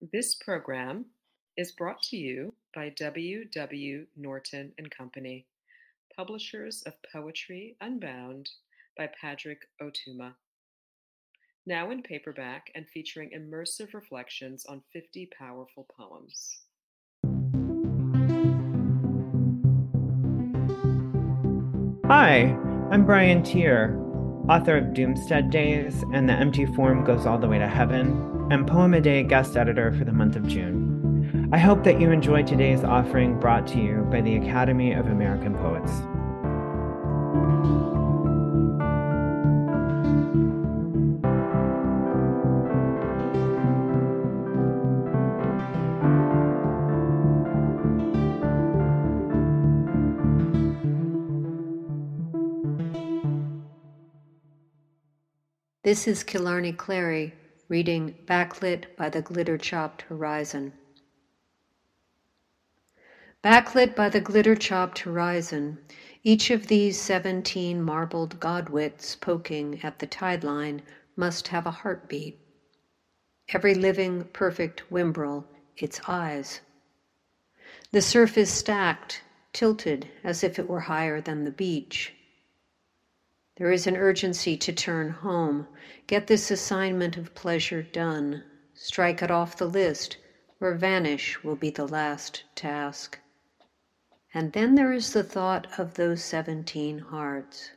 This program is brought to you by W. W. Norton and Company, publishers of Poetry Unbound by Padraig Ó Tuama. Now in paperback and featuring immersive reflections on 50 powerful poems. Hi, I'm Brian Teare, author of Doomstead Days and The Empty Form Goes All the Way to Heaven, and Poem a Day guest editor for the month of June. I hope that you enjoy today's offering brought to you by the Academy of American Poets. This is Killarney Clary reading Backlit by the Glitter Chopped Horizon. Backlit by the glitter chopped horizon, each of these seventeen marbled godwits poking at the tide line must have a heartbeat. Every living, perfect whimbrel, its eyes. The surf is stacked, tilted as if it were higher than the beach. There is an urgency to turn home, get this assignment of pleasure done, strike it off the list, or vanish will be the last task. And then there is the thought of those 17 hearts.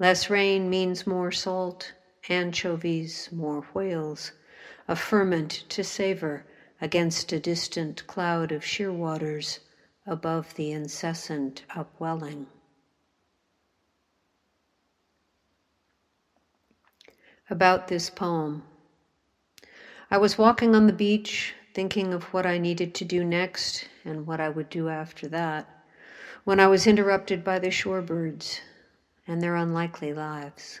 Less rain means more salt, anchovies, more whales, a ferment to savor against a distant cloud of shearwaters above the incessant upwelling. About this poem. I was walking on the beach, thinking of what I needed to do next and what I would do after that, when I was interrupted by the shorebirds and their unlikely lives.